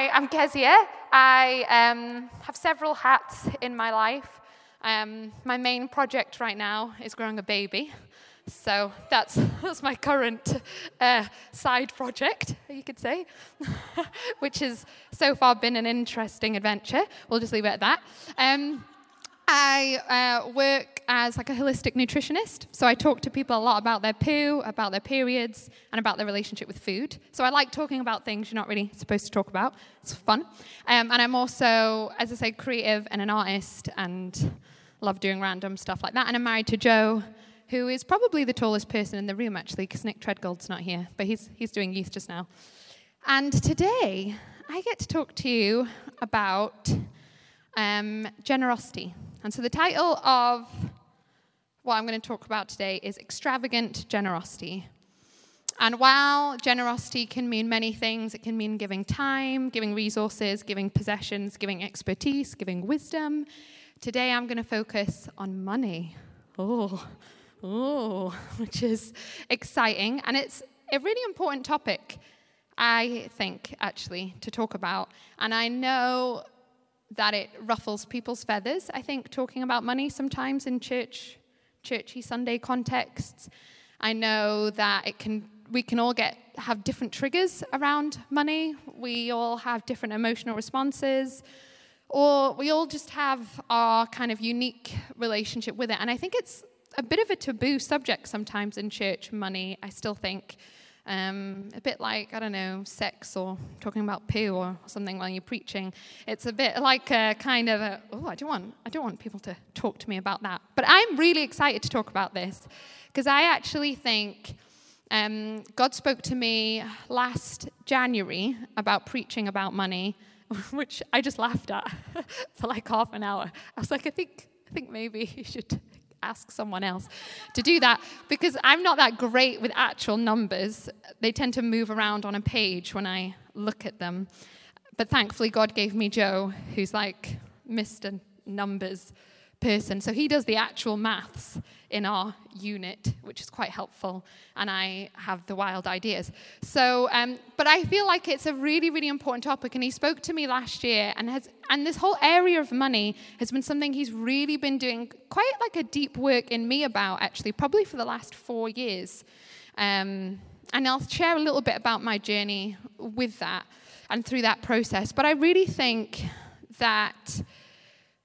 I, am Kezia. I um, have several hats in my life. Um, my main project right now is growing a baby. So that's, that's my current uh, side project, you could say, which has so far been an interesting adventure. We'll just leave it at that. Um, I uh, work as like a holistic nutritionist, so I talk to people a lot about their poo, about their periods, and about their relationship with food. So I like talking about things you're not really supposed to talk about. It's fun. Um, and I'm also, as I say, creative and an artist, and love doing random stuff like that. And I'm married to Joe, who is probably the tallest person in the room actually, because Nick Treadgold's not here, but he's he's doing youth just now. And today I get to talk to you about um, generosity. And so the title of what I'm going to talk about today is Extravagant Generosity. And while generosity can mean many things, it can mean giving time, giving resources, giving possessions, giving expertise, giving wisdom. Today I'm going to focus on money. Oh, oh, which is exciting. And it's a really important topic, I think, actually, to talk about. And I know that it ruffles people's feathers. I think talking about money sometimes in church, churchy Sunday contexts. I know that it can we can all get have different triggers around money. We all have different emotional responses, or we all just have our kind of unique relationship with it. And I think it's a bit of a taboo subject sometimes in church. Money, I still think. Um, a bit like, I don't know, sex or talking about poo or something while you're preaching. It's a bit like a kind of a, oh, I don't want, I don't want people to talk to me about that. But I'm really excited to talk about this because I actually think um, God spoke to me last January about preaching about money, which I just laughed at for like half an hour. I was like, I think, I think maybe you should ask someone else to do that because I'm not that great with actual numbers. They tend to move around on a page when I look at them. But thankfully, God gave me Joe, who's like Mr. Numbers person. So he does the actual maths in our unit, which is quite helpful, and I have the wild ideas. So, um, but I feel like it's a really, really important topic, and he spoke to me last year, and has, and this whole area of money has been something he's really been doing quite like a deep work in me about, actually, probably for the last four years. Um, and I'll share a little bit about my journey with that and through that process. But I really think that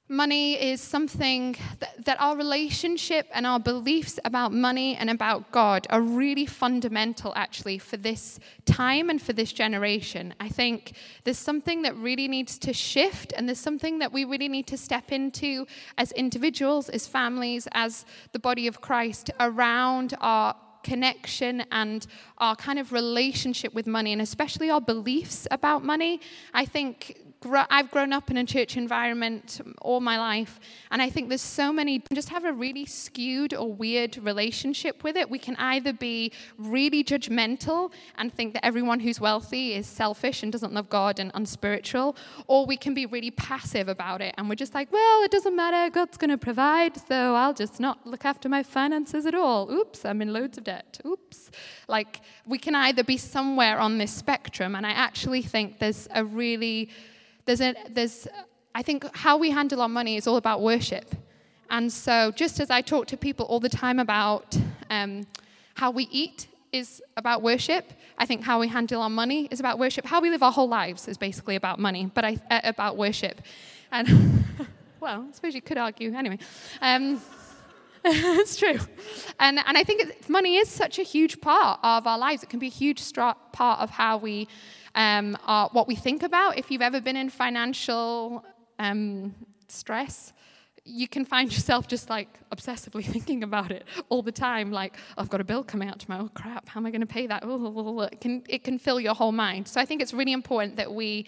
Money is something that, that, our relationship and our beliefs about money and about God are really fundamental, actually, for this time and for this generation. I think there's something that really needs to shift, and there's something that we really need to step into as individuals, as families, as the body of Christ around our connection and our kind of relationship with money, and especially our beliefs about money. I think I've grown up in a church environment all my life, and I think there's so many just have a really skewed or weird relationship with it. We can either be really judgmental and think that everyone who's wealthy is selfish and doesn't love God and unspiritual, or we can be really passive about it, and we're just like, well, it doesn't matter, God's going to provide, so I'll just not look after my finances at all. Oops, I'm in loads of debt. Oops. Like, we can either be somewhere on this spectrum, and I actually think there's a really there's a, there's, I think how we handle our money is all about worship. And so, just as I talk to people all the time about um, how we eat is about worship, I think how we handle our money is about worship. How we live our whole lives is basically about money, but I, uh, about worship. And well, I suppose you could argue anyway. Um, it's true. And, and I think money is such a huge part of our lives. It can be a huge part of how we um, are what we think about. If you've ever been in financial um, stress, you can find yourself just like obsessively thinking about it all the time. Like, I've got a bill coming out tomorrow. Oh, crap, how am I going to pay that? Oh, it can, it can fill your whole mind. So I think it's really important that we.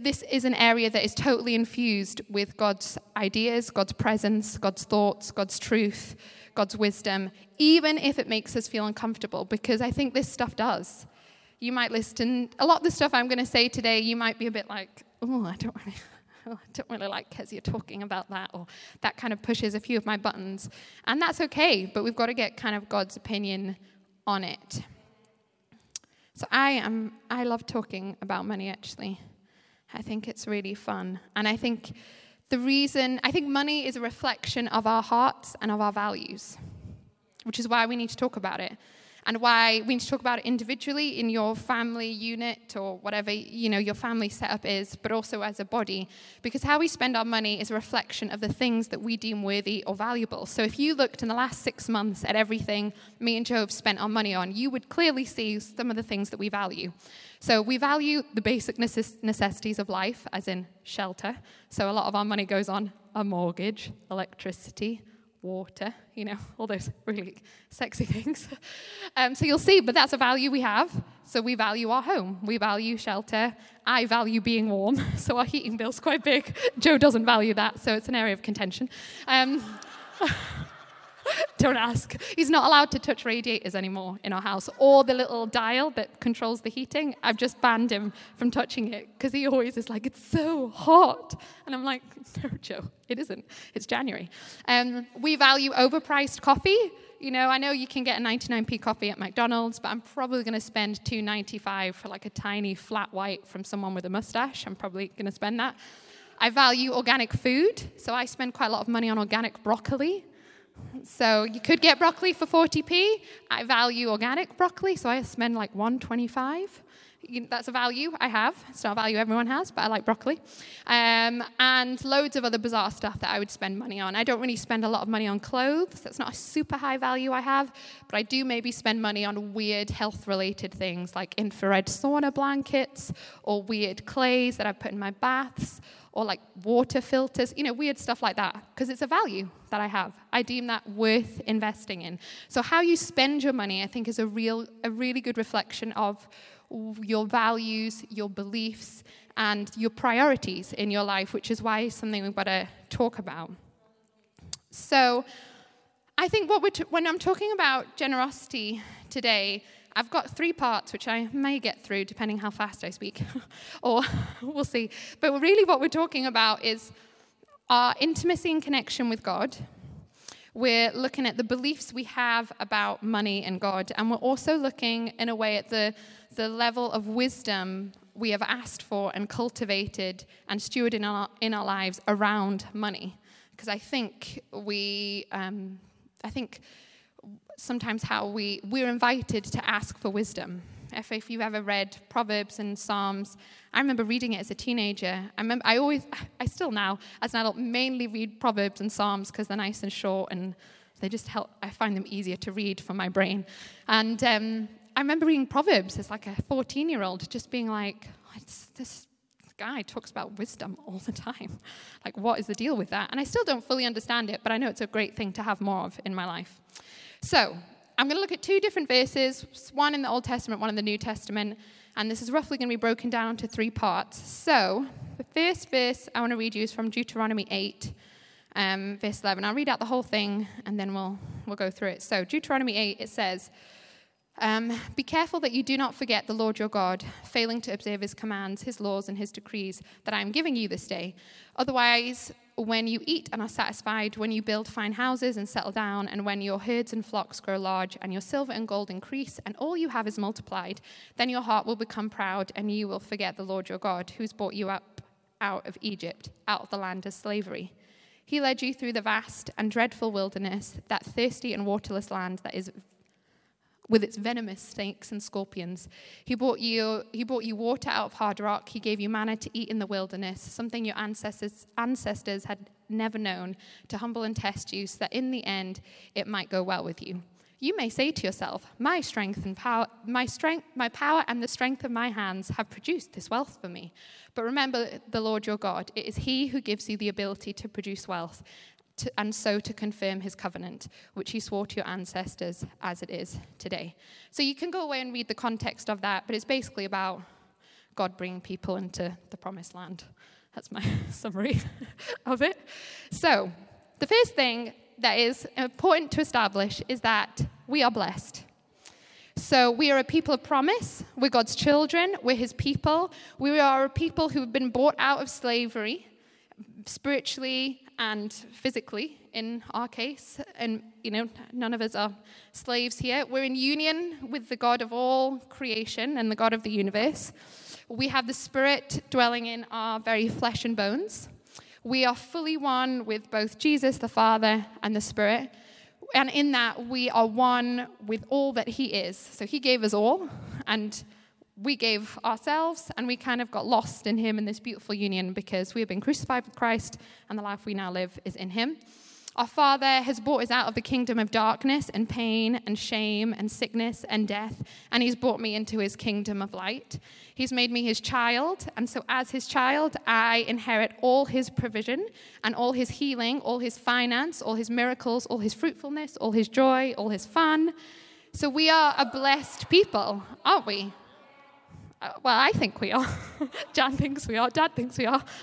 This is an area that is totally infused with God's ideas, God's presence, God's thoughts, God's truth, God's wisdom, even if it makes us feel uncomfortable, because I think this stuff does you might listen. A lot of the stuff I'm going to say today, you might be a bit like, oh, I don't really. Oh, I don't really like Kezia talking about that, or that kind of pushes a few of my buttons. And that's okay, but we've got to get kind of God's opinion on it. So I am I love talking about money actually. I think it's really fun. And I think the reason, I think money is a reflection of our hearts and of our values, which is why we need to talk about it and why we need to talk about it individually in your family unit or whatever you know your family setup is but also as a body. Because how we spend our money is a reflection of the things that we deem worthy or valuable. So if you looked in the last six months at everything me and joe have spent our money on you would clearly see some of the things that we value. So we value the basic necessities of life as in shelter. So a lot of our money goes on a mortgage electricity water, you know, all those really sexy things. Um, so you'll see, but that's a value we have. So we value our home, we value shelter. I value being warm, so our heating bill's quite big. Joe doesn't value that, so it's an area of contention. Um, Don't ask. He's not allowed to touch radiators anymore in our house or the little dial that controls the heating. I've just banned him from touching it because he always is like, it's so hot. And I'm like, no, Joe, it isn't. It's January. Um, we value overpriced coffee. You know, I know you can get a 99p coffee at McDonald's, but I'm probably going to spend 2.95 for like a tiny flat white from someone with a mustache. I'm probably going to spend that. I value organic food, so I spend quite a lot of money on organic broccoli. So you could get broccoli for 40p. I value organic broccoli, so I spend like 125. That's a value I have. It's not a value everyone has, but I like broccoli. Um, and loads of other bizarre stuff that I would spend money on. I don't really spend a lot of money on clothes. That's not a super high value I have, but I do maybe spend money on weird health related things like infrared sauna blankets or weird clays that I put in my baths or like water filters, you know, weird stuff like that, because it's a value that I have. I deem that worth investing in. So how you spend your money, I think, is a real, a really good reflection of your values, your beliefs, and your priorities in your life, which is why it's something we've got to talk about. So, I think what we're t- when I'm talking about generosity today, I've got three parts which I may get through depending how fast I speak, or we'll see. But really, what we're talking about is our intimacy and connection with God. We're looking at the beliefs we have about money and God, and we're also looking, in a way, at the, the level of wisdom we have asked for and cultivated and stewarded in our, in our lives around money. Because I think we, um, I think sometimes how we, we're invited to ask for wisdom. If, if you've ever read Proverbs and Psalms, I remember reading it as a teenager. I remember I always, I still now, as an adult, mainly read Proverbs and Psalms because they're nice and short and they just help, I find them easier to read for my brain. And um, I remember reading Proverbs as like a 14 year old, just being like, this guy talks about wisdom all the time. Like, what is the deal with that? And I still don't fully understand it, but I know it's a great thing to have more of in my life. So, I'm going to look at two different verses, one in the Old Testament, one in the New Testament, and this is roughly going to be broken down into three parts. So, the first verse I want to read you is from Deuteronomy 8, um, verse 11. I'll read out the whole thing and then we'll, we'll go through it. So, Deuteronomy 8, it says, um, Be careful that you do not forget the Lord your God, failing to observe his commands, his laws, and his decrees that I am giving you this day. Otherwise, when you eat and are satisfied, when you build fine houses and settle down, and when your herds and flocks grow large, and your silver and gold increase, and all you have is multiplied, then your heart will become proud, and you will forget the Lord your God, who's brought you up out of Egypt, out of the land of slavery. He led you through the vast and dreadful wilderness, that thirsty and waterless land that is with its venomous snakes and scorpions. He brought you, he brought you water out of hard rock. He gave you manna to eat in the wilderness, something your ancestors, ancestors had never known, to humble and test you, so that in the end it might go well with you. You may say to yourself, My strength and power, my strength, my power and the strength of my hands have produced this wealth for me. But remember the Lord your God. It is He who gives you the ability to produce wealth to, and so to confirm his covenant, which he swore to your ancestors as it is today. So you can go away and read the context of that, but it's basically about God bringing people into the promised land. That's my summary of it. So, the first thing that is important to establish is that we are blessed. So, we are a people of promise. We're God's children. We're his people. We are a people who've been bought out of slavery spiritually and physically in our case and you know none of us are slaves here we're in union with the god of all creation and the god of the universe we have the Spirit dwelling in our very flesh and bones. We are fully one with both Jesus, the Father, and the Spirit. And in that, we are one with all that He is. So He gave us all, and we gave ourselves, and we kind of got lost in Him in this beautiful union because we have been crucified with Christ, and the life we now live is in Him. Our Father has brought us out of the kingdom of darkness and pain and shame and sickness and death, and He's brought me into His kingdom of light. He's made me His child, and so as His child, I inherit all His provision and all His healing, all His finance, all His miracles, all His fruitfulness, all His joy, all His fun. So we are a blessed people, aren't we? Uh, well, I think we are. Jan thinks we are. Dad thinks we are.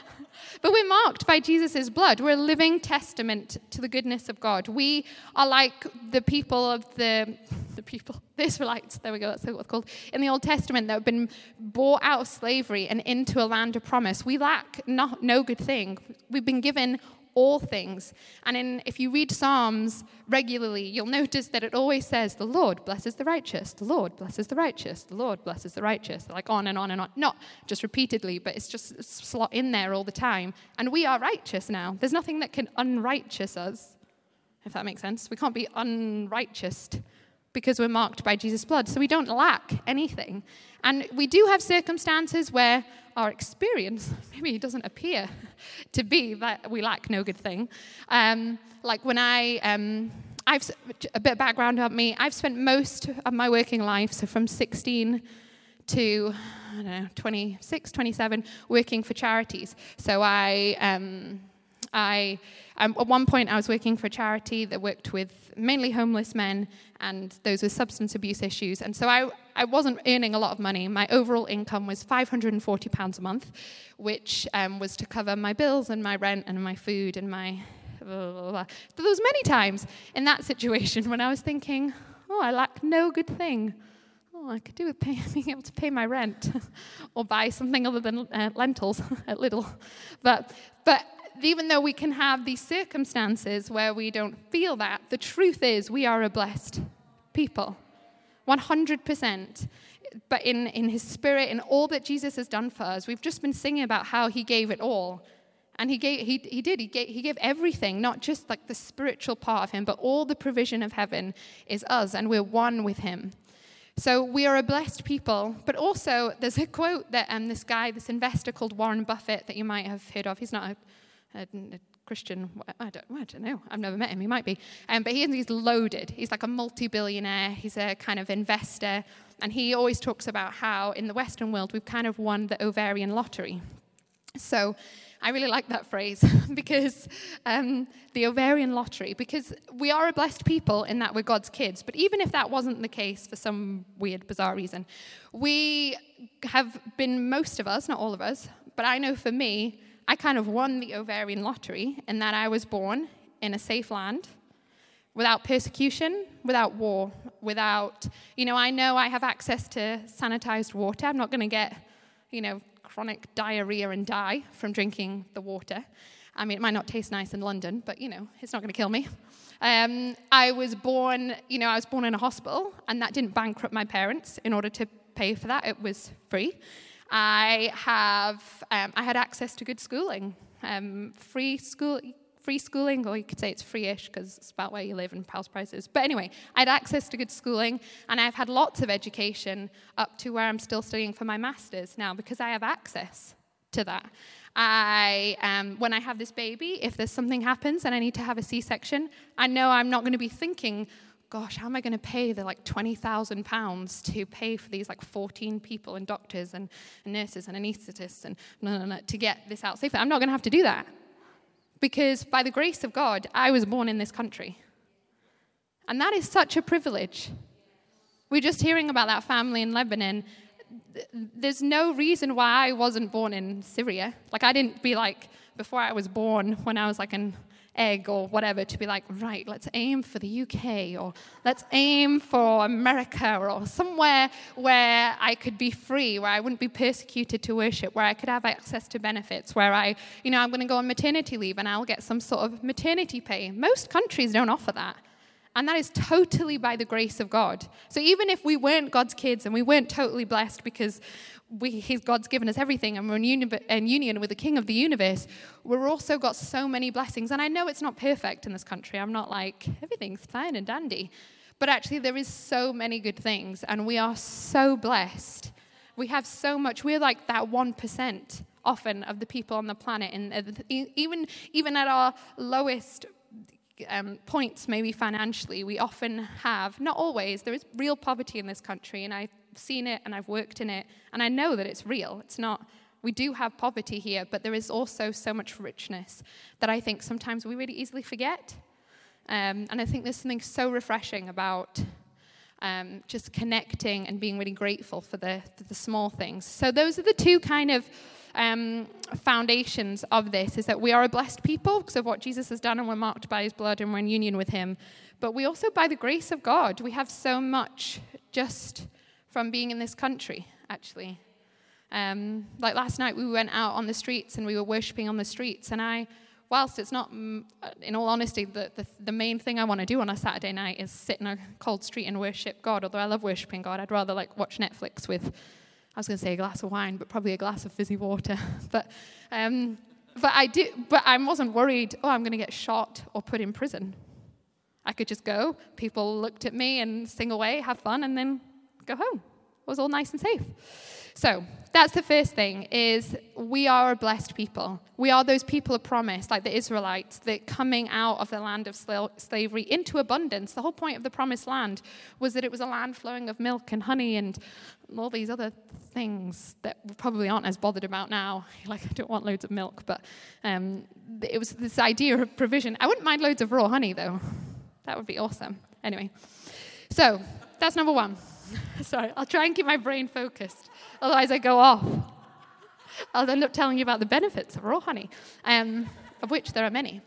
But we're marked by Jesus' blood. We're a living testament to the goodness of God. We are like the people of the, the people, the Israelites, there we go, that's what it's called, in the Old Testament that have been bought out of slavery and into a land of promise. We lack no, no good thing. We've been given all things. And in, if you read Psalms regularly, you'll notice that it always says, The Lord blesses the righteous, the Lord blesses the righteous, the Lord blesses the righteous, like on and on and on. Not just repeatedly, but it's just slot in there all the time. And we are righteous now. There's nothing that can unrighteous us, if that makes sense. We can't be unrighteous because we're marked by Jesus' blood. So we don't lack anything. And we do have circumstances where our experience maybe doesn't appear to be that we lack no good thing. Um, like when I, um, I've a bit of background about me. I've spent most of my working life, so from 16 to I don't know 26, 27, working for charities. So I. Um, I, um, at one point, I was working for a charity that worked with mainly homeless men and those with substance abuse issues. And so I, I wasn't earning a lot of money. My overall income was £540 a month, which um, was to cover my bills and my rent and my food and my. Blah, blah, blah. There was many times in that situation when I was thinking, oh, I lack no good thing. Oh, I could do with pay, being able to pay my rent or buy something other than uh, lentils at Lidl. But, but even though we can have these circumstances where we don't feel that, the truth is we are a blessed people. 100%. But in, in his spirit, in all that Jesus has done for us, we've just been singing about how he gave it all. And he, gave, he, he did, he gave, he gave everything, not just like the spiritual part of him, but all the provision of heaven is us, and we're one with him. So we are a blessed people, but also there's a quote that um, this guy, this investor called Warren Buffett, that you might have heard of. He's not a a, a Christian, I don't, I don't know, I've never met him, he might be. Um, but he, he's loaded. He's like a multi billionaire, he's a kind of investor. And he always talks about how in the Western world we've kind of won the ovarian lottery. So I really like that phrase because um, the ovarian lottery, because we are a blessed people in that we're God's kids. But even if that wasn't the case for some weird, bizarre reason, we have been, most of us, not all of us, but I know for me, I kind of won the ovarian lottery in that I was born in a safe land without persecution, without war, without, you know, I know I have access to sanitized water. I'm not going to get, you know, chronic diarrhea and die from drinking the water. I mean, it might not taste nice in London, but, you know, it's not going to kill me. Um, I was born, you know, I was born in a hospital, and that didn't bankrupt my parents in order to pay for that. It was free. I have um, I had access to good schooling, um, free school. Free schooling, or you could say it's free-ish because it's about where you live and house prices. But anyway, I had access to good schooling, and I've had lots of education up to where I'm still studying for my master's now because I have access to that. I, um, when I have this baby, if there's something happens and I need to have a C-section, I know I'm not going to be thinking, gosh, how am I going to pay the like £20,000 to pay for these like 14 people and doctors and, and nurses and anesthetists and no, no, no, to get this out safely? I'm not going to have to do that. Because by the grace of God, I was born in this country. And that is such a privilege. We're just hearing about that family in Lebanon. There's no reason why I wasn't born in Syria. Like, I didn't be like, before I was born, when I was like in egg or whatever to be like, right, let's aim for the UK or let's aim for America or somewhere where I could be free, where I wouldn't be persecuted to worship, where I could have access to benefits, where I, you know, I'm going to go on maternity leave and I'll get some sort of maternity pay. Most countries don't offer that. And that is totally by the grace of God. So even if we weren't God's kids and we weren't totally blessed because we, God's given us everything and we're in union, in union with the King of the universe, we've also got so many blessings. And I know it's not perfect in this country. I'm not like, everything's fine and dandy. But actually, there is so many good things, and we are so blessed. We have so much. We're like that 1% often of the people on the planet. And even, even at our lowest um, points, maybe financially, we often have, not always, there is real poverty in this country, and I've seen it and I've worked in it, and I know that it's real. It's not, we do have poverty here, but there is also so much richness that I think sometimes we really easily forget. Um, and I think there's something so refreshing about um, just connecting and being really grateful for the, for the small things. So, those are the two kind of um, foundations of this is that we are a blessed people because of what Jesus has done and we're marked by his blood and we're in union with him. But we also, by the grace of God, we have so much just from being in this country, actually. Um, like last night, we went out on the streets and we were worshiping on the streets. And I, whilst it's not, mm, in all honesty, the, the, the main thing I want to do on a Saturday night is sit in a cold street and worship God, although I love worshiping God, I'd rather like watch Netflix with I was going to say a glass of wine, but probably a glass of fizzy water. but, um, but I did, but I wasn't worried. Oh, I'm going to get shot or put in prison. I could just go. People looked at me and sing away, have fun, and then go home. It was all nice and safe. So that's the first thing is we are a blessed people. We are those people of promise, like the Israelites, that coming out of the land of slavery into abundance. The whole point of the promised land was that it was a land flowing of milk and honey and all these other things that probably aren't as bothered about now. Like, I don't want loads of milk, but um, it was this idea of provision. I wouldn't mind loads of raw honey, though. That would be awesome. Anyway, so that's number one. Sorry, I'll try and keep my brain focused. Otherwise, I go off. I'll end up telling you about the benefits of raw honey, um, of which there are many.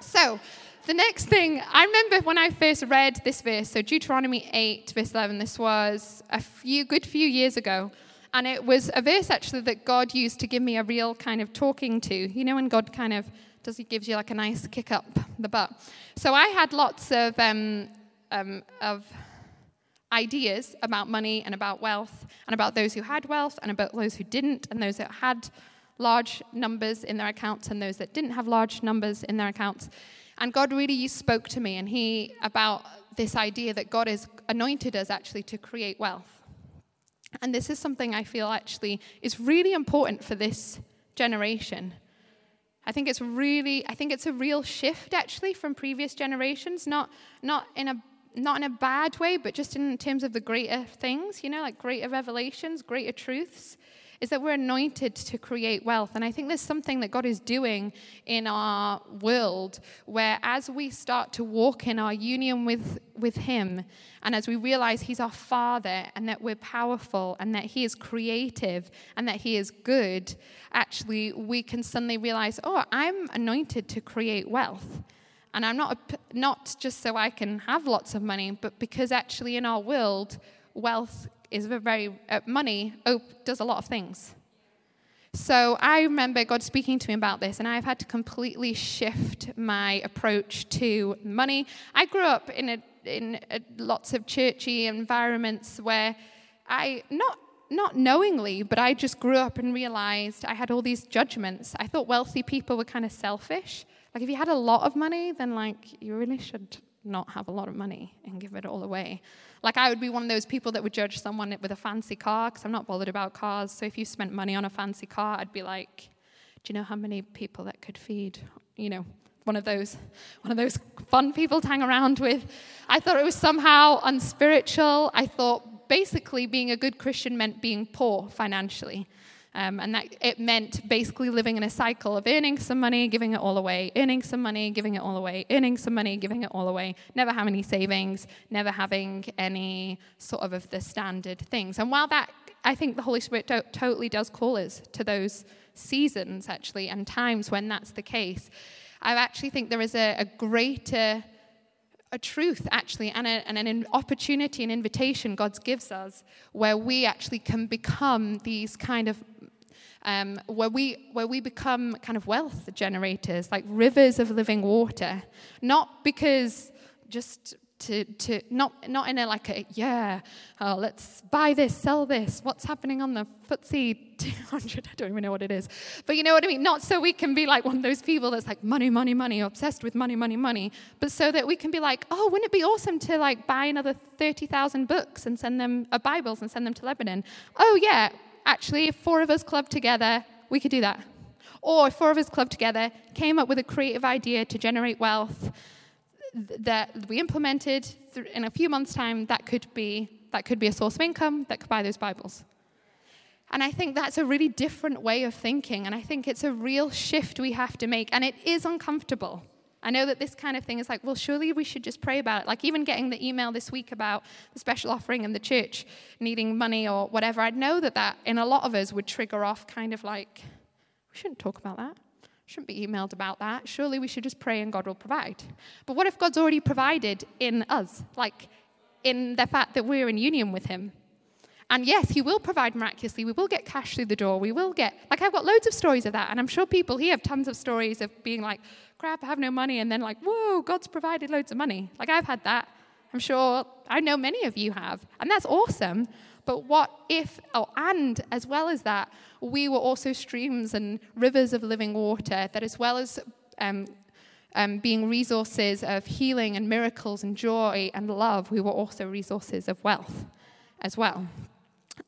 So, the next thing, I remember when I first read this verse, so Deuteronomy 8, verse 11, this was a few, good few years ago. And it was a verse actually that God used to give me a real kind of talking to. You know, when God kind of does, He gives you like a nice kick up the butt. So I had lots of, um, um, of ideas about money and about wealth, and about those who had wealth, and about those who didn't, and those that had large numbers in their accounts, and those that didn't have large numbers in their accounts. And God really spoke to me, and He about this idea that God has anointed us actually to create wealth. And this is something I feel actually is really important for this generation. I think it's really, I think it's a real shift actually from previous generations, not, not in a not in a bad way, but just in terms of the greater things, you know, like greater revelations, greater truths, is that we're anointed to create wealth. And I think there's something that God is doing in our world where as we start to walk in our union with, with Him, and as we realize He's our Father, and that we're powerful, and that He is creative, and that He is good, actually, we can suddenly realize, oh, I'm anointed to create wealth. And I'm not, not just so I can have lots of money, but because actually in our world, wealth is very, uh, money does a lot of things. So I remember God speaking to me about this, and I've had to completely shift my approach to money. I grew up in, a, in a, lots of churchy environments where I, not not knowingly, but I just grew up and realized I had all these judgments. I thought wealthy people were kind of selfish. Like, if you had a lot of money, then, like, you really should not have a lot of money and give it all away. Like, I would be one of those people that would judge someone with a fancy car because I'm not bothered about cars. So, if you spent money on a fancy car, I'd be like, do you know how many people that could feed? You know, one of those one of those fun people to hang around with. I thought it was somehow unspiritual. I thought basically being a good Christian meant being poor financially. Um, and that it meant basically living in a cycle of earning some money, giving it all away, earning some money, giving it all away, earning some money, giving it all away, never having any savings, never having any sort of of the standard things. And while that, I think the Holy Spirit to- totally does call us to those seasons actually and times when that's the case, I actually think there is a, a greater a truth actually and, a, and, an opportunity an invitation god gives us where we actually can become these kind of um, where, we, where we become kind of wealth generators, like rivers of living water. Not because just to, to not, not in a like a, yeah, oh, let's buy this, sell this, what's happening on the FTSE 200, I don't even know what it is. But you know what I mean? Not so we can be like one of those people that's like money, money, money, obsessed with money, money, money, but so that we can be like, oh, wouldn't it be awesome to like buy another 30,000 books and send them, uh, Bibles and send them to Lebanon? Oh, yeah, actually, if four of us club together, we could do that. Or if four of us club together, came up with a creative idea to generate wealth that we implemented in a few months' time, that could be that could be a source of income that could buy those Bibles. And I think that's a really different way of thinking, and I think it's a real shift we have to make, and it is uncomfortable. I know that this kind of thing is like, well, surely we should just pray about it. Like, even getting the email this week about the special offering and the church needing money or whatever, I'd know that that in a lot of us would trigger off kind of like, we shouldn't talk about that shouldn't be emailed about that. Surely we should just pray and God will provide. But what if God's already provided in us, like in the fact that we're in union with Him? And yes, He will provide miraculously. We will get cash through the door. We will get, like, I've got loads of stories of that. And I'm sure people here have tons of stories of being like, crap, I have no money. And then, like, whoa, God's provided loads of money. Like, I've had that. I'm sure I know many of you have. And that's awesome. But what if, oh, and as well as that, we were also streams and rivers of living water that, as well as um, um, being resources of healing and miracles and joy and love, we were also resources of wealth as well.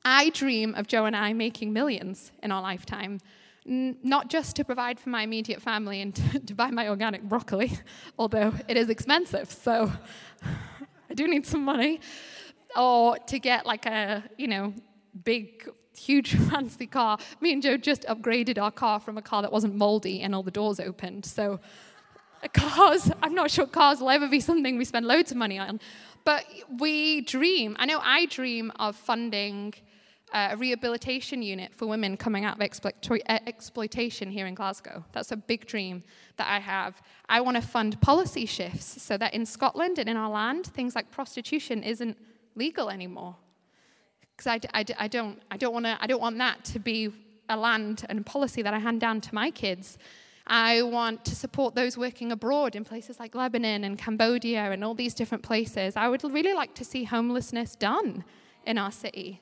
I dream of Joe and I making millions in our lifetime, N- not just to provide for my immediate family and to, to buy my organic broccoli, although it is expensive, so I do need some money, or to get like a, you know, big, huge, fancy car. Me and Joe just upgraded our car from a car that wasn't moldy and all the doors opened. So, uh, cars, I'm not sure cars will ever be something we spend loads of money on. But we dream, I know I dream of funding uh, a rehabilitation unit for women coming out of uh, exploitation here in Glasgow. That's a big dream that I have. I want to fund policy shifts so that in Scotland and in our land, things like prostitution isn't legal anymore. Because I, I, I, don't, I, don't I don't want that to be a land and policy that I hand down to my kids. I want to support those working abroad in places like Lebanon and Cambodia and all these different places. I would really like to see homelessness done in our city.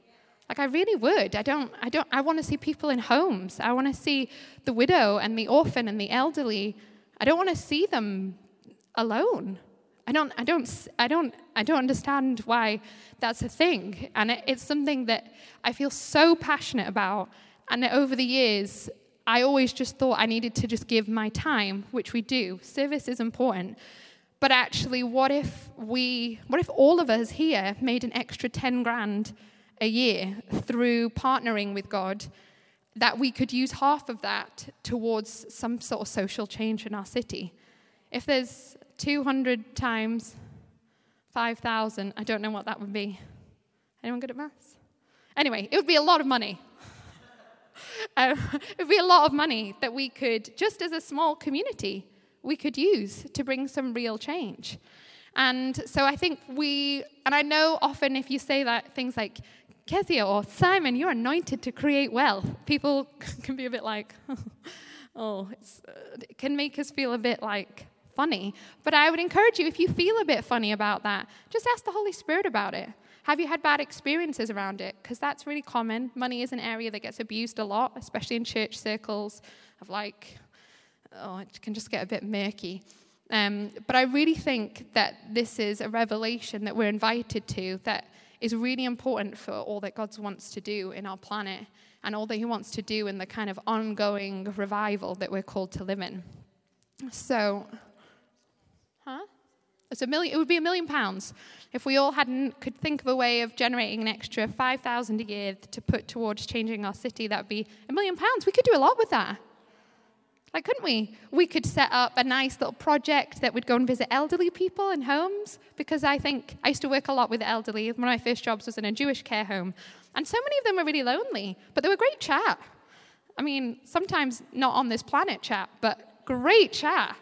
Like I really would. I don't I don't I want to see people in homes. I want to see the widow and the orphan and the elderly. I don't want to see them alone. I don't, I don't, I don't, I don't understand why that's a thing. And it, it's something that I feel so passionate about. And over the years, I always just thought I needed to just give my time, which we do. Service is important. But actually, what if we, what if all of us here made an extra 10 grand a year through partnering with God? That we could use half of that towards some sort of social change in our city. If there's 200 times 5,000. I don't know what that would be. Anyone good at maths? Anyway, it would be a lot of money. um, it would be a lot of money that we could, just as a small community, we could use to bring some real change. And so I think we, and I know often if you say that things like, Kezia or Simon, you're anointed to create wealth, people can be a bit like, oh, uh, it can make us feel a bit like, funny. But I would encourage you, if you feel a bit funny about that, just ask the Holy Spirit about it. Have you had bad experiences around it? Because that's really common. Money is an area that gets abused a lot, especially in church circles, of like, oh, it can just get a bit murky. Um, but I really think that this is a revelation that we're invited to that is really important for all that God wants to do in our planet and all that He wants to do in the kind of ongoing revival that we're called to live in. So? It's a million, it would be a million pounds if we all hadn't could think of a way of generating an extra 5,000 a year to put towards changing our city. That would be a million pounds. We could do a lot with that. Like, couldn't we? We could set up a nice little project that would go and visit elderly people in homes because I think I used to work a lot with elderly. One of my first jobs was in a Jewish care home. And so many of them were really lonely, but they were great chat. I mean, sometimes not on this planet chat, but great chat.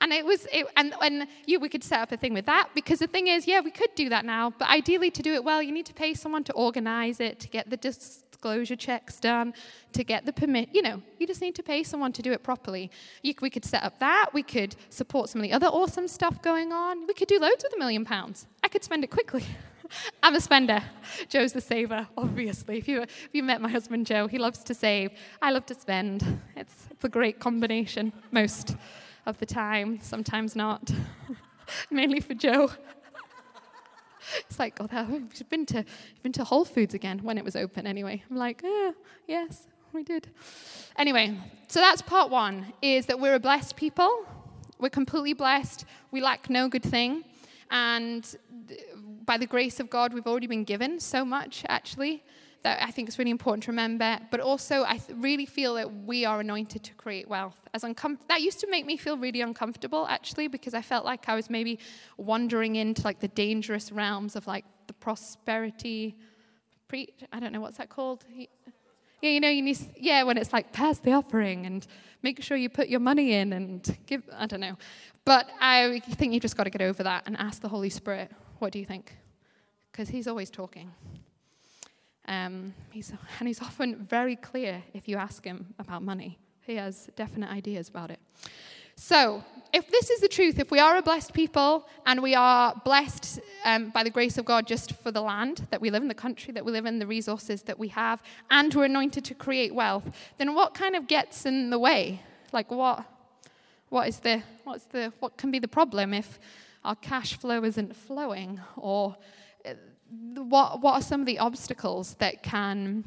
And it was, it, and, and we could set up a thing with that because the thing is, yeah, we could do that now, but ideally to do it well, you need to pay someone to organize it, to get the disclosure checks done, to get the permit. You know, you just need to pay someone to do it properly. You, we could set up that. We could support some of the other awesome stuff going on. We could do loads with a million pounds. I could spend it quickly. I'm a spender. Joe's the saver, obviously. If you, if you met my husband Joe, he loves to save. I love to spend. It's, it's a great combination most of the time, sometimes not. Mainly for Joe. It's like, oh, God, we've been to, been to Whole Foods again when it was open anyway. I'm like, oh, yes, we did. Anyway, so that's part one, is that we're a blessed people. We're completely blessed. We lack no good thing. And by the grace of God, we've already been given so much, actually that I think is really important to remember. But also, I th- really feel that we are anointed to create wealth. As uncom- that used to make me feel really uncomfortable, actually, because I felt like I was maybe wandering into like the dangerous realms of like the prosperity. Pre- I don't know what's that called. Yeah, you know, you need, yeah, when it's like pass the offering and make sure you put your money in and give. I don't know, but I think you just got to get over that and ask the Holy Spirit. What do you think? Because He's always talking. Um, he's, and he's often very clear if you ask him about money. He has definite ideas about it. So, if this is the truth, if we are a blessed people and we are blessed um, by the grace of God just for the land that we live in, the country that we live in, the resources that we have, and we're anointed to create wealth, then what kind of gets in the way? Like what? What is the? What's the? What can be the problem if our cash flow isn't flowing, or what, what are some of the obstacles that can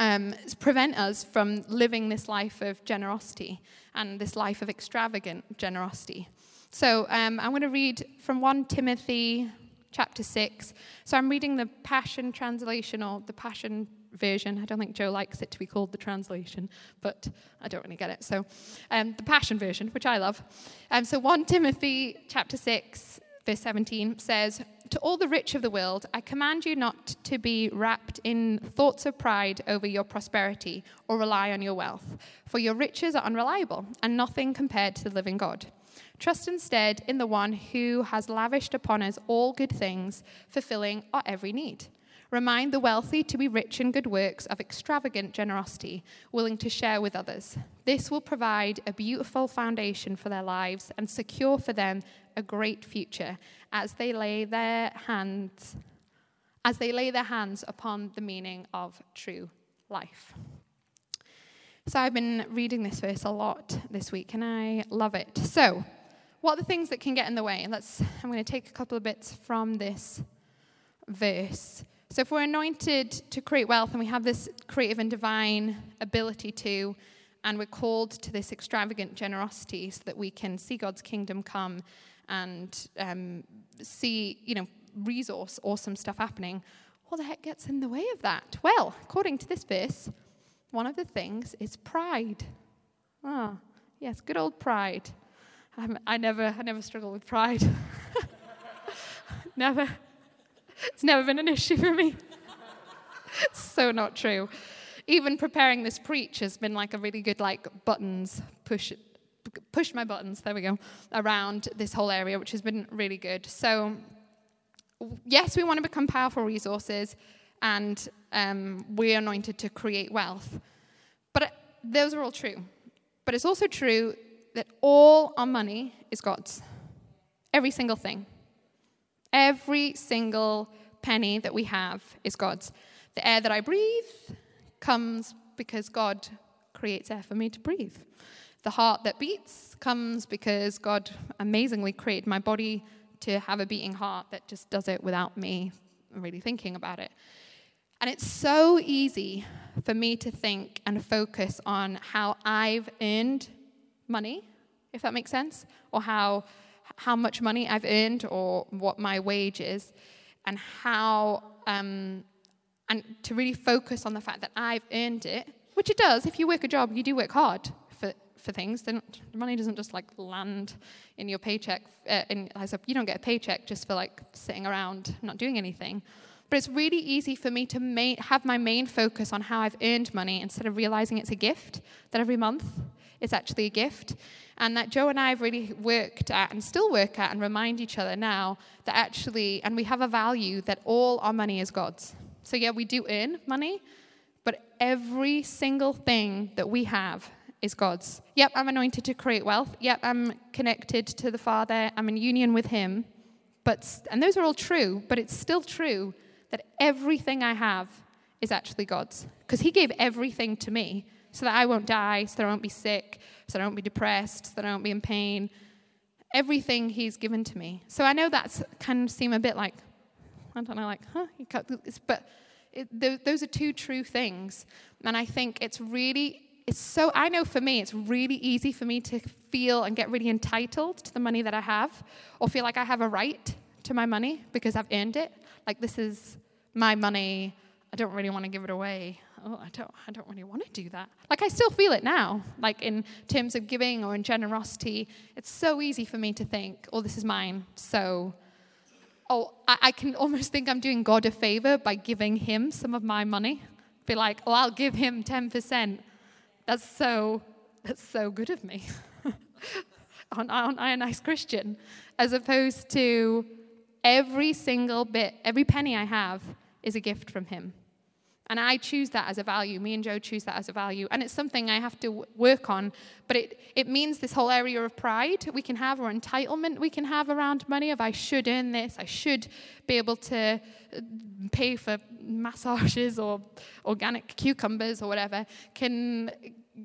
um, prevent us from living this life of generosity and this life of extravagant generosity? So um, I'm going to read from 1 Timothy chapter 6. So I'm reading the Passion Translation or the Passion version. I don't think Joe likes it to be called the translation, but I don't really get it. So um, the Passion version, which I love. Um, so 1 Timothy chapter 6, verse 17 says, To all the rich of the world, I command you not to be wrapped in thoughts of pride over your prosperity or rely on your wealth, for your riches are unreliable and nothing compared to the living God. Trust instead in the one who has lavished upon us all good things, fulfilling our every need. Remind the wealthy to be rich in good works of extravagant generosity, willing to share with others. This will provide a beautiful foundation for their lives and secure for them a great future as they lay their hands as they lay their hands upon the meaning of true life. So I've been reading this verse a lot this week and I love it. So, what are the things that can get in the way? Let's I'm going to take a couple of bits from this verse. So, if we're anointed to create wealth and we have this creative and divine ability to, and we're called to this extravagant generosity so that we can see God's kingdom come and um, see, you know, resource awesome stuff happening, what the heck gets in the way of that? Well, according to this verse, one of the things is pride. Ah, yes, good old pride. I'm, i never, I never struggle with pride. never. It's never been an issue for me. It's so not true. Even preparing this preach has been like a really good like buttons push push my buttons, there we go, around this whole area, which has been really good. So, yes, we want to become powerful resources and um, we're anointed to create wealth. But it, those are all true. But it's also true that all our money is God's. Every single thing. Every single penny that we have is God's. The air that I breathe comes because God creates air for me to breathe. The heart that beats comes because God amazingly created my body to have a beating heart that just does it without me really thinking about it. And it's so easy for me to think and focus on how I've earned money, if that makes sense, or how how much money I've earned or what my wage is, and how, um, and to really focus on the fact that I've earned it, which it does. If you work a job, you do work hard for, for things. The money doesn't just like land in your paycheck. Uh, in, you don't get a paycheck just for like sitting around not doing anything. But it's really easy for me to ma- have my main focus on how I've earned money instead of realizing it's a gift, that every month it's actually a gift. And that Joe and I have really worked at and still work at and remind each other now that actually, and we have a value that all our money is God's. So, yeah, we do earn money, But every single thing that we have is God's. Yep, I'm anointed to create wealth. Yep, I'm connected to the Father. I'm in union with Him. But, and those are all true, but it's still true that everything I have is actually God's. Because He gave everything to me so that I won't die, so that I won't be sick, so that I won't be depressed, so that I won't be in pain. Everything He's given to me. So I know that can seem a bit like, I don't know, like, huh? You can't do this. But it, those are two true things. And I think it's really, it's so, I know for me, it's really easy for me to feel and get really entitled to the money that I have or feel like I have a right to my money because I've earned it. Like, this is my money. I don't really want to give it away. Oh, I don't, I don't really want to do that. Like, I still feel it now, like in terms of giving or in generosity. It's so easy for me to think, oh, this is mine. So, oh, I, I can almost think I'm doing God a favor by giving him some of my money. Be like, oh, I'll give him 10%. That's so, that's so good of me. aren't, aren't I a nice Christian? As opposed to every single bit, every penny I have is a gift from him. And I choose that as a value. Me and Joe choose that as a value. And it's something I have to work on. But it, it means this whole area of pride we can have, or entitlement we can have around money of I should earn this, I should be able to uh, pay for massages or organic cucumbers or whatever, can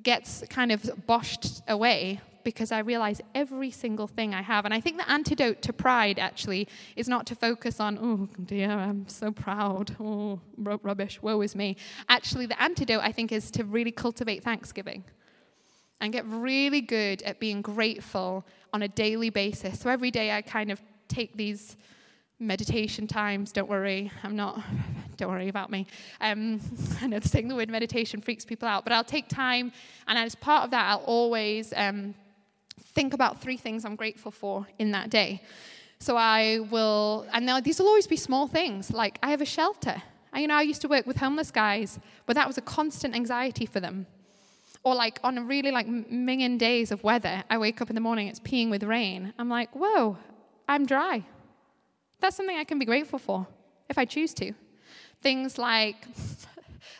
get kind of boshed away because I realize every single thing I have. And I think the antidote to pride actually is not to focus on, oh dear, I'm so proud, oh, rubbish, woe is me. Actually, the antidote, I think, is to really cultivate thanksgiving and get really good at being grateful on a daily basis. So every day I kind of take these meditation times. Don't worry, I'm not, don't worry about me. Um, I know saying the word meditation freaks people out, but I'll take time, and as part of that, I'll always um, think about three things I'm grateful for in that day. So I will, and now these will always be small things, like I have a shelter. I, you know, I used to work with homeless guys, but that was a constant anxiety for them. Or like on a really like minging days of weather, I wake up in the morning, it's peeing with rain. I'm like, whoa, I'm dry. That's something I can be grateful for if I choose to. Things like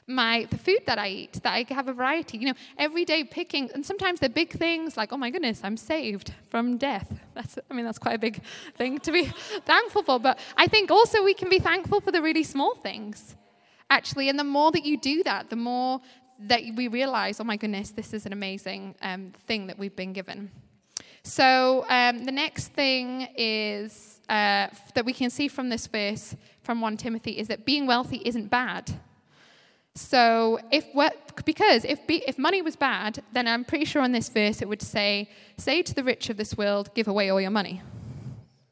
my the food that I eat, that I have a variety. You know, every day picking, and sometimes the big things like, oh my goodness, I'm saved from death. That's I mean, that's quite a big thing to be thankful for. But I think also we can be thankful for the really small things, actually. And the more that you do that, the more that we realize, oh my goodness, this is an amazing um, thing that we've been given. So um, the next thing is uh, that we can see from this verse from 1 Timothy is that being wealthy isn't bad. So, if what, because if, if money was bad, then I'm pretty sure in this verse it would say, Say to the rich of this world, give away all your money.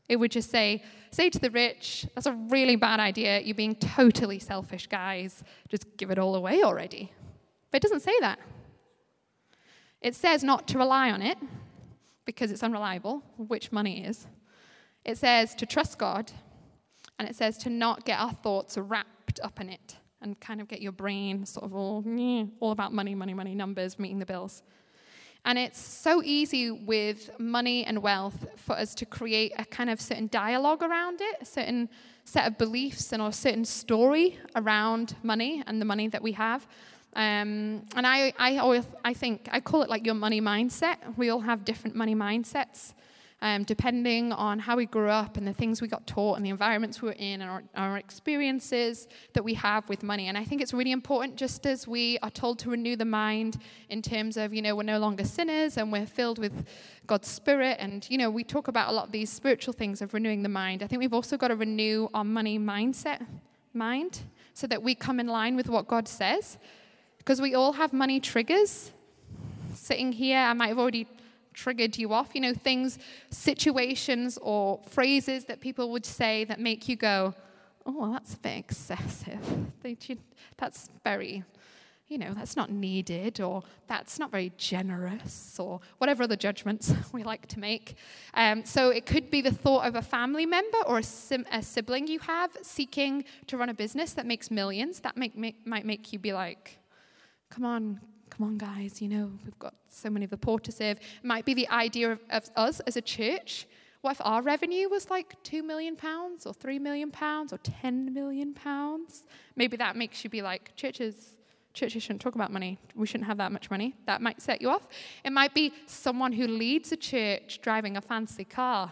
It would just say, Say to the rich, that's a really bad idea. You're being totally selfish, guys. Just give it all away already. But it doesn't say that. It says not to rely on it because it's unreliable, which money is. It says to trust God, and it says to not get our thoughts wrapped up in it and kind of get your brain sort of all, all about money, money, money, numbers, meeting the bills. And it's so easy with money and wealth for us to create a kind of certain dialogue around it, a certain set of beliefs and a certain story around money and the money that we have. Um, and I, I always, I think, I call it like your money mindset. We all have different money mindsets um, depending on how we grew up and the things we got taught and the environments we were in and our, our experiences that we have with money. And I think it's really important, just as we are told to renew the mind in terms of, you know, we're no longer sinners and we're filled with God's Spirit. And, you know, we talk about a lot of these spiritual things of renewing the mind. I think we've also got to renew our money mindset, mind, so that we come in line with what God says. Because we all have money triggers. Sitting here, I might have already triggered you off? You know, things, situations, or phrases that people would say that make you go, oh, well, that's a bit excessive. That's very, you know, that's not needed, or that's not very generous, or whatever other judgments we like to make. Um, so it could be the thought of a family member or a, sim- a, sibling you have seeking to run a business that makes millions. That make, make, might make you be like, come on, come on, guys, you know, we've got so many of the poor to serve. It might be the idea of, of us as a church. What if our revenue was like two million pounds or three million pounds or ten million pounds? Maybe that makes you be like, churches, Churches shouldn't talk about money. We shouldn't have that much money. That might set you off. It might be someone who leads a church driving a fancy car.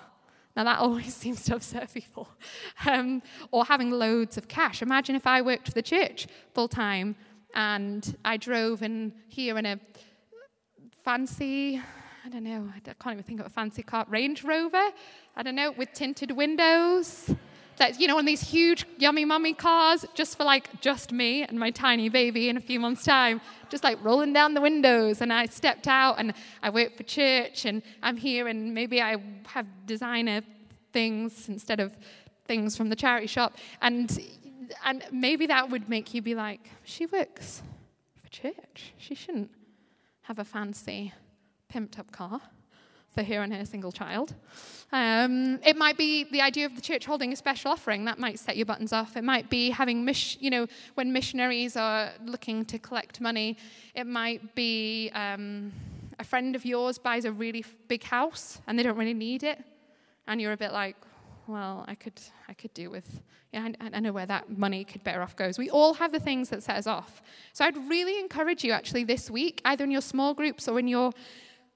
Now, that always seems to upset people. Um, or having loads of cash. Imagine if I worked for the church full time and I drove in here in a fancy, I don't know, I can't even think of a fancy car, Range Rover, I don't know, with tinted windows that, you know, on these huge yummy mummy cars just for like just me and my tiny baby in a few months' time, just like rolling down the windows. And I stepped out and I work for church and I'm here and maybe I have designer things instead of things from the charity shop. And, and maybe that would make you be like, she works for church. She shouldn't have a fancy, pimped up car for her and her single child. Um, it might be the idea of the church holding a special offering that might set your buttons off. It might be having, mis- you know, when missionaries are looking to collect money. It might be um, a friend of yours buys a really big house and they don't really need it, and you're a bit like, well, I could, I could do with, I, I know where that money could better off goes. We all have the things that set us off. So I'd really encourage you actually this week, either in your small groups or in your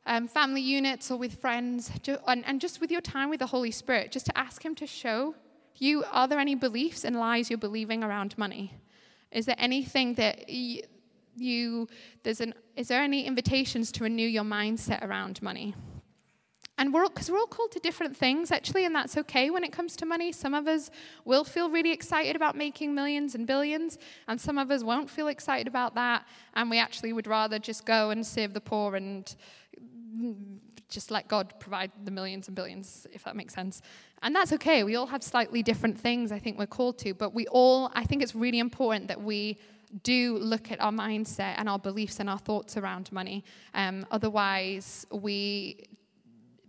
um, family units or with friends, and, and just with your time with the Holy Spirit, just to ask Him to show you are there any beliefs and lies you're believing around money? Is there anything that you there's an, is there any invitations to renew your mindset around money? And we're because we're all called to different things actually, and that's okay when it comes to money. Some of us will feel really excited about making millions and billions, and some of us won't feel excited about that, and we actually would rather just go and serve the poor and just let God provide the millions and billions, if that makes sense. And that's okay. We all have slightly different things I think we're called to, but we all, I think it's really important that we do look at our mindset and our beliefs and our thoughts around money. Um, otherwise, we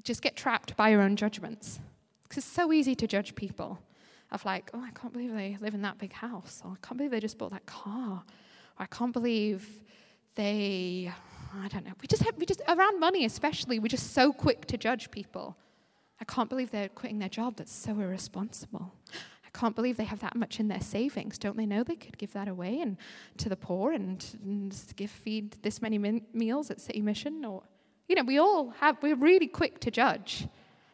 just get trapped by your own judgments. Because it's so easy to judge people of like, oh, I can't believe they live in that big house, or I can't believe they just bought that car, or I can't believe they I don't know. We just have, we just, around money especially, we're just so quick to judge people. I can't believe they're quitting their job. That's so irresponsible. I can't believe they have that much in their savings. Don't they know they could give that away and to the poor and, and give feed this many min- meals at City Mission? Or, you know, we all have, we're really quick to judge.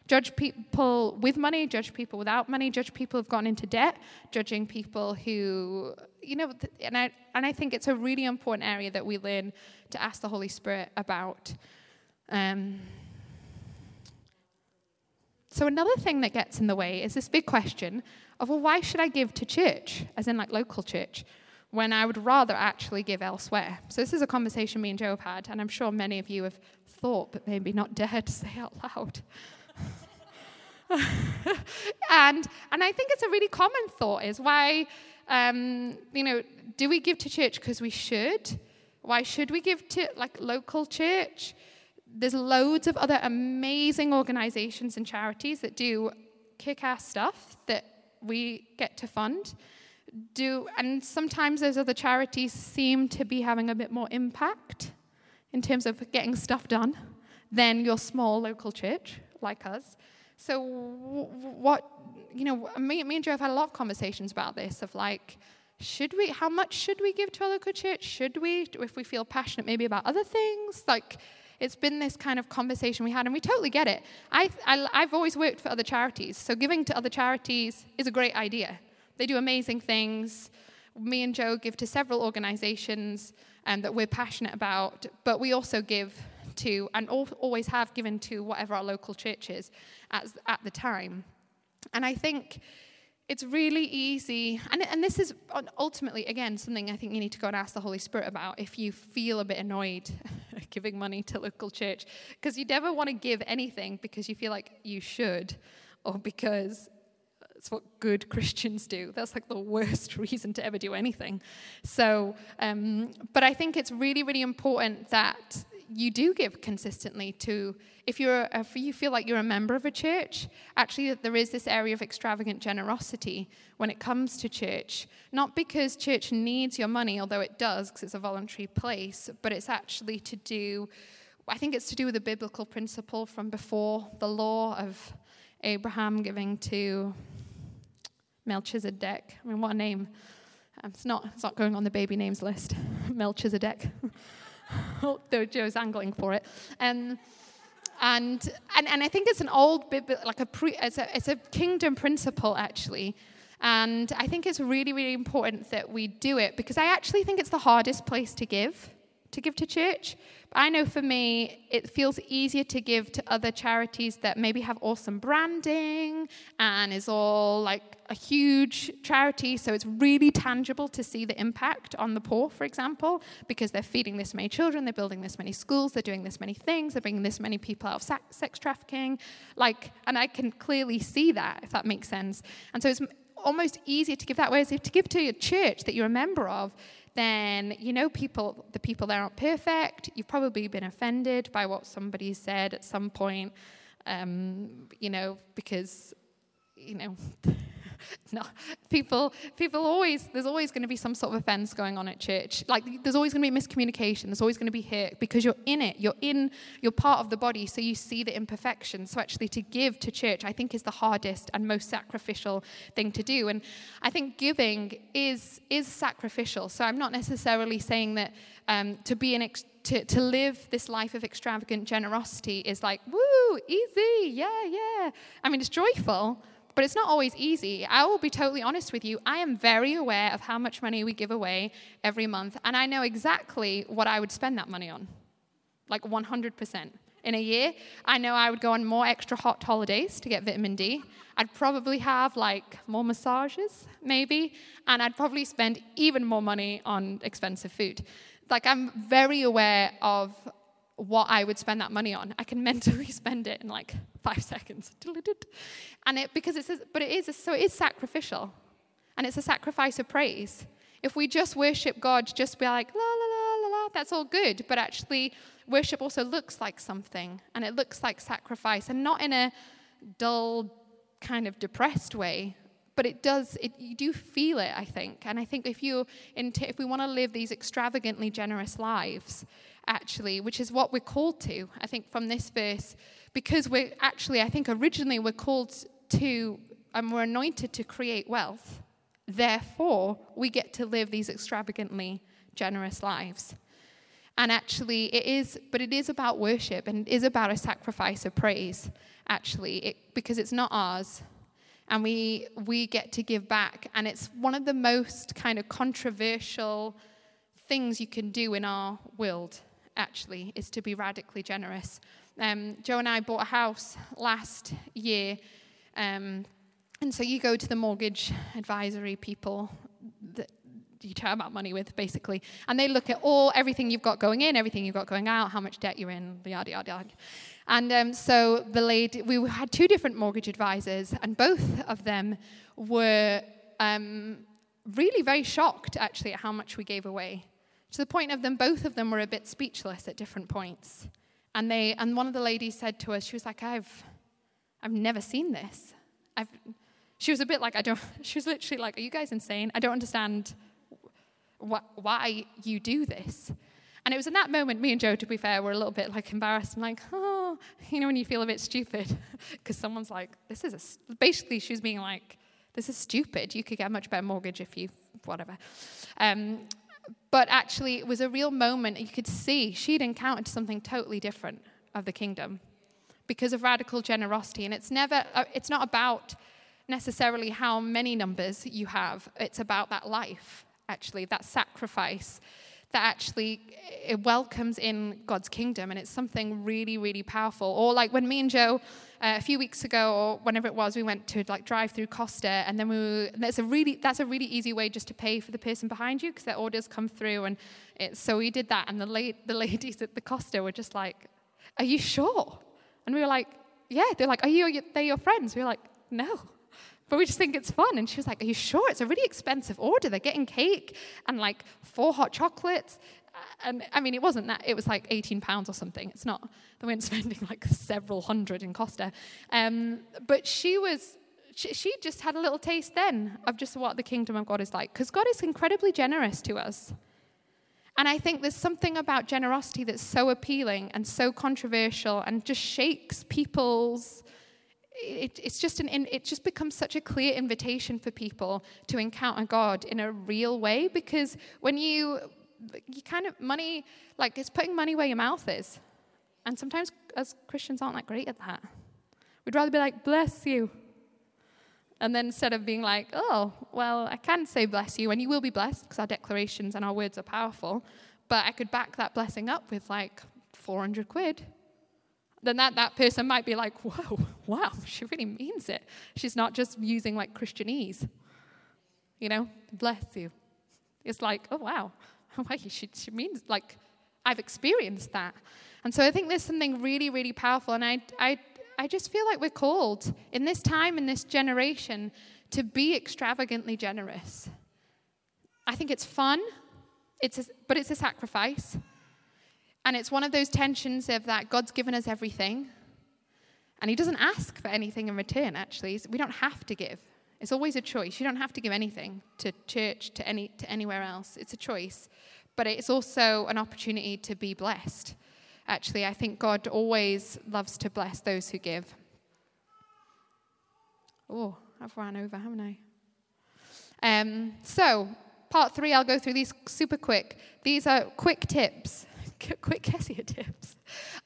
Judge people with money, judge people without money, judge people who've gone into debt, judging people who, you know, and I, and I think it's a really important area that we learn to ask the Holy Spirit about. Um, so, another thing that gets in the way is this big question of, well, why should I give to church, as in like local church, when I would rather actually give elsewhere? So, this is a conversation me and Joe have had, and I'm sure many of you have thought, but maybe not dare to say out loud. and and I think it's a really common thought is why um, you know do we give to church because we should? Why should we give to like local church? There's loads of other amazing organizations and charities that do kick-ass stuff that we get to fund. Do and sometimes those other charities seem to be having a bit more impact in terms of getting stuff done than your small local church like us. So, what, you know, me, me and Joe have had a lot of conversations about this of like, should we, how much should we give to a local church? Should we, if we feel passionate maybe about other things? Like, it's been this kind of conversation we had, and we totally get it. I, I, I've always worked for other charities, so giving to other charities is a great idea. They do amazing things. Me and Joe give to several organizations um, that we're passionate about, but we also give to, and always have given to whatever our local church is at, at the time. And I think it's really easy, and, and this is ultimately, again, something I think you need to go and ask the Holy Spirit about if you feel a bit annoyed giving money to local church. Because you never want to give anything because you feel like you should, or because it's what good Christians do. That's like the worst reason to ever do anything. So, um, but I think it's really, really important that you do give consistently to if you're if you feel like you're a member of a church actually there is this area of extravagant generosity when it comes to church not because church needs your money although it does because it's a voluntary place but it's actually to do i think it's to do with a biblical principle from before the law of abraham giving to melchizedek i mean what a name Um, it's, not, it's not going on the baby names list. Melchizedek. Though Joe's angling for it. Um, and, and, and I think it's an old, like a pre, it's a, it's a kingdom principle actually. And I think it's really, really important that we do it because I actually think it's the hardest place to give, to give to church. but I know for me, it feels easier to give to other charities that maybe have awesome branding and is all like a huge charity. So it's really tangible to see the impact on the poor, for example, because they're feeding this many children, they're building this many schools, they're doing this many things, they're bringing this many people out of sex trafficking. Like, and I can clearly see that, if that makes sense. And so it's almost easier to give that. Whereas if to give to a church that you're a member of, then you know people the people there aren't perfect you've probably been offended by what somebody said at some point um, you know because you know no, people, people always, there's always going to be some sort of offense going on at church. Like, there's always going to be miscommunication. There's always going to be hurt because you're in it. You're in, you're part of the body, so you see the imperfections. So, actually, to give to church, I think, is the hardest and most sacrificial thing to do. And I think giving is, is sacrificial. So, I'm not necessarily saying that um, to be an ex- to, to live this life of extravagant generosity is like, woo, easy, yeah, yeah. I mean, it's joyful, but it's not always easy. I will be totally honest with you. I am very aware of how much money we give away every month, and I know exactly what I would spend that money on. Like 100%. In a year, I know I would go on more extra hot holidays to get vitamin D. I'd probably have like more massages, maybe, and I'd probably spend even more money on expensive food. Like, I'm very aware of what I would spend that money on. I can mentally spend it in like five seconds. And it, because it says, but it is, so it is sacrificial. And it's a sacrifice of praise. If we just worship God, just be like, la, la, la, la, la, that's all good. But actually, worship also looks like something. And it looks like sacrifice. And not in a dull, kind of depressed way, but it does it, you do feel it i think and i think if you if we want to live these extravagantly generous lives actually, which is what we're called to, I think, from this verse, because we're actually, I think, originally we're called to, and we're anointed to create wealth. Therefore, we get to live these extravagantly generous lives. And actually, it is, but it is about worship and it is about a sacrifice of praise, actually, it, because it's not ours. And we, we get to give back. And it's one of the most kind of controversial things you can do in our world actually, is to be radically generous. Um, Joe and I bought a house last year. Um, and so you go to the mortgage advisory people that you chat about money with, basically. And they look at all, everything you've got going in, everything you've got going out, how much debt you're in, yada, yada, yada. And um, so the lady, we had two different mortgage advisors, and both of them were um, really very shocked, actually, at how much we gave away to the point of them, both of them were a bit speechless at different points. And, they, and one of the ladies said to us, she was like, I've, I've never seen this. I've, she was a bit like, I don't, she was literally like, Are you guys insane? I don't understand wh- why you do this. And it was in that moment, me and Joe, to be fair, were a little bit like embarrassed. I'm like, oh, you know, when you feel a bit stupid, because someone's like, this is a, basically, she was being like, this is stupid. You could get a much better mortgage if you, whatever. Um, but actually, it was a real moment. You could see she'd encountered something totally different of the kingdom because of radical generosity. And it's never, uh, it's not about necessarily how many numbers you have, it's about that life, actually, that sacrifice that actually it welcomes in God's kingdom, and it's something really, really powerful. Or like when me and Joe, uh, a few weeks ago, or whenever it was, we went to like drive through Costa, and then we were, that's a really that's a really easy way just to pay for the person behind you because their orders come through, and it, so we did that, and the la- the ladies at the Costa were just like, "Are you sure?" And we were like, "Yeah." They're like, "Are you? They your friends?" We were like, "No." But we just think it's fun. And she was like, Are you sure? It's a really expensive order. They're getting cake and like four hot chocolates. And I mean, it wasn't that, it was like 18 pounds or something. It's not, they weren't spending like several hundred in Costa. Um, but she was, she, she just had a little taste then of just what the kingdom of God is like. Because God is incredibly generous to us. And I think there's something about generosity that's so appealing and so controversial and just shakes people's it, it's just an it just becomes such a clear invitation for people to encounter God in a real way because when you you kind of money like it's putting money where your mouth is. And sometimes as christians aren't that great at that. We'd rather be like bless you and then instead of being like oh well i can say bless you and you will be blessed because our declarations and our words are powerful but i could back that blessing up with like 400 quid. Then that, that person might be like, whoa, wow, she really means it. She's not just using like Christianese. You know, bless you. It's like, oh, wow, she, she means like, I've experienced that. And so I think there's something really, really powerful. And I, I, I just feel like we're called in this time, in this generation, to be extravagantly generous. I think it's fun, it's a, but it's a sacrifice. And it's one of those tensions of that God's given us everything, and He doesn't ask for anything in return, actually. We don't have to give. It's always a choice. You don't have to give anything to church, to, any, to anywhere else. It's a choice. But it's also an opportunity to be blessed. Actually, I think God always loves to bless those who give. Oh, I've run over, haven't I? Um, so, part three, I'll go through these super quick. These are quick tips quick Kezia tips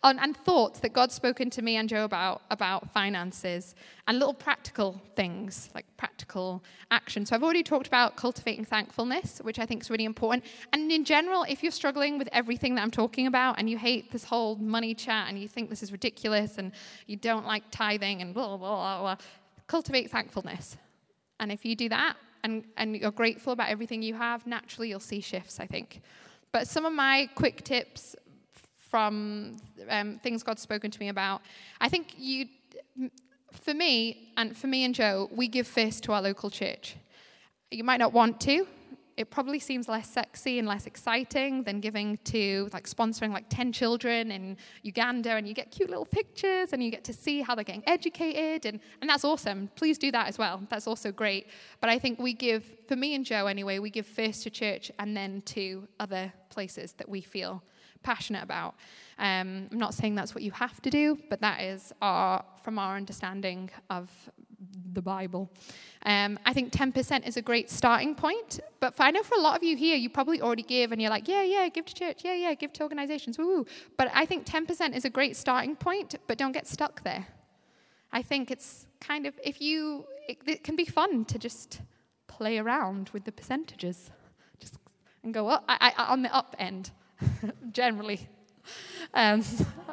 on, and thoughts that God's spoken to me and Joe about about finances and little practical things like practical action. So I've already talked about cultivating thankfulness, which I think is really important. And in general, if you're struggling with everything that I'm talking about and you hate this whole money chat and you think this is ridiculous and you don't like tithing and blah blah blah, blah cultivate thankfulness. And if you do that and, and you're grateful about everything you have, naturally you'll see shifts, I think. But some of my quick tips from um, things God's spoken to me about, I think you, for me, and for me and Joe, we give first to our local church. You might not want to. It probably seems less sexy and less exciting than giving to, like, sponsoring like 10 children in Uganda, and you get cute little pictures and you get to see how they're getting educated, and, and that's awesome. Please do that as well. That's also great. But I think we give, for me and Joe anyway, we give first to church and then to other places that we feel passionate about. Um, I'm not saying that's what you have to do, but that is our, from our understanding of the Bible. Um, I think 10% is a great starting point, but I know for a lot of you here, you probably already give and you're like, yeah, yeah, give to church, yeah, yeah, give to organizations, woo. But I think 10% is a great starting point, but don't get stuck there. I think it's kind of, if you, it, it can be fun to just play around with the percentages just and go up I, I, on the up end, generally. Um,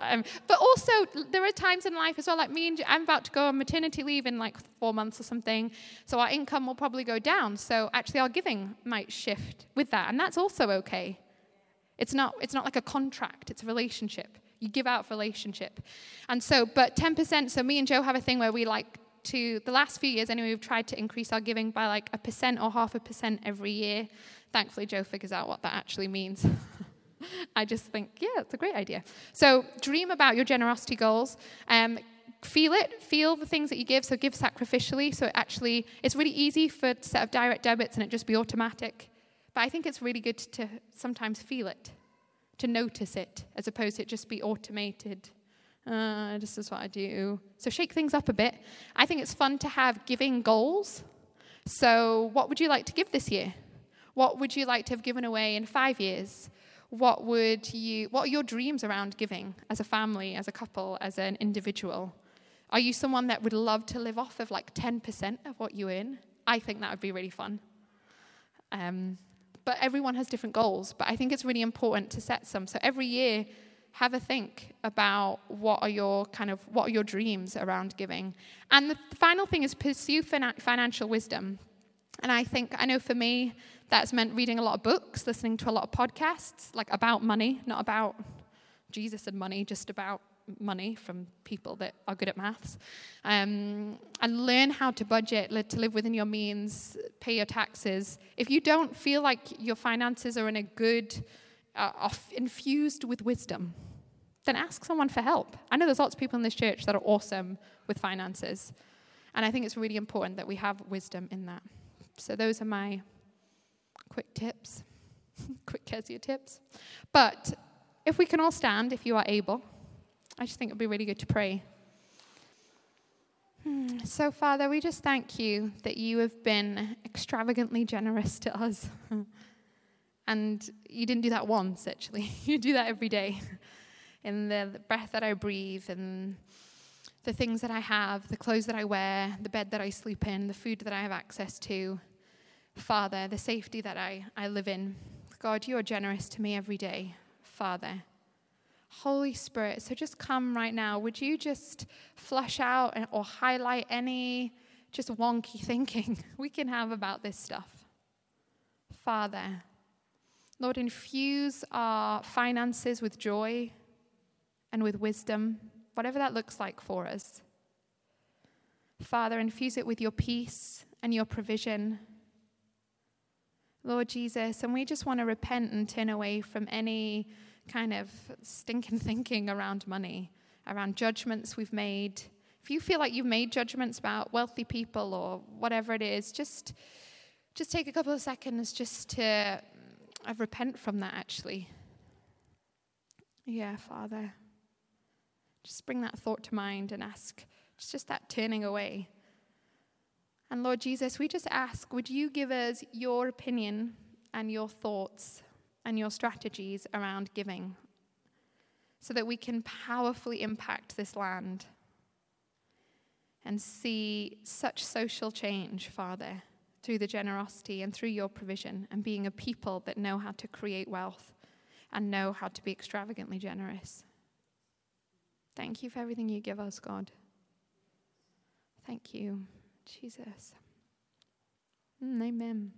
um, but also, there are times in life as well, like me and I'm about to go on maternity leave in like four months or something, so our income will probably go down. So actually, our giving might shift with that, and that's also okay. It's not, it's not like a contract, it's a relationship. You give out relationship. And so, but 10%, so me and Joe have a thing where we like to, the last few years anyway, we've tried to increase our giving by like a percent or half a percent every year. Thankfully, Joe figures out what that actually means. I just think, yeah, it's a great idea. So dream about your generosity goals. Um, feel it, feel the things that you give. So give sacrificially. So it actually, it's really easy for to set up direct debits and it just be automatic. But I think it's really good to sometimes feel it, to notice it, as opposed to it just be automated. Uh, this is what I do. So shake things up a bit. I think it's fun to have giving goals. So, what would you like to give this year? What would you like to have given away in five years? What would you what are your dreams around giving as a family as a couple as an individual? Are you someone that would love to live off of like 10% of what you earn i think that would be really fun. Um, but everyone has different goals but i think it's really important to set some. So every year have a think about what are your kind of what are your dreams around giving. And the final thing is pursue financial wisdom and i think i know for me that's meant reading a lot of books, listening to a lot of podcasts, like about money, not about Jesus and money, just about money from people that are good at maths. Um, and learn how to budget, to live within your means, pay your taxes. If you don't feel like your finances are in a good, uh, infused with wisdom, then ask someone for help. I know there's lots of people in this church that are awesome with finances. And I think it's really important that we have wisdom in that. So those are my quick tips, quick Kezia tips. But if we can all stand, if you are able, I just think it would be really good to pray. Hmm, So, Father, we just thank you that you have been extravagantly generous to us. and you didn't do that once, actually. You do that every day. In the breath that I breathe, and the things that I have, the clothes that I wear, the bed that I sleep in, the food that I have access to. Father, the safety that I, I live in. God, you are generous to me every day, Father. Holy Spirit, so just come right now. Would you just flush out or highlight any just wonky thinking we can have about this stuff? Father, Lord, infuse our finances with joy and with wisdom, whatever that looks like for us. Father, infuse it with your peace and your provision. Lord Jesus, and we just want to repent and turn away from any kind of stinking thinking around money, around judgments we've made. If you feel like you've made judgments about wealthy people or whatever it is, just just take a couple of seconds just to repent from that actually. Yeah, Father. Just bring that thought to mind and ask. It's just that turning away. And Lord Jesus, we just ask, would you give us your opinion and your thoughts and your strategies around giving so that we can powerfully impact this land and see such social change, Father, through the generosity and through your provision and being a people that know how to create wealth and know how to be extravagantly generous. Thank you for everything you give us, God. Thank you, Jesus. Mm, amen.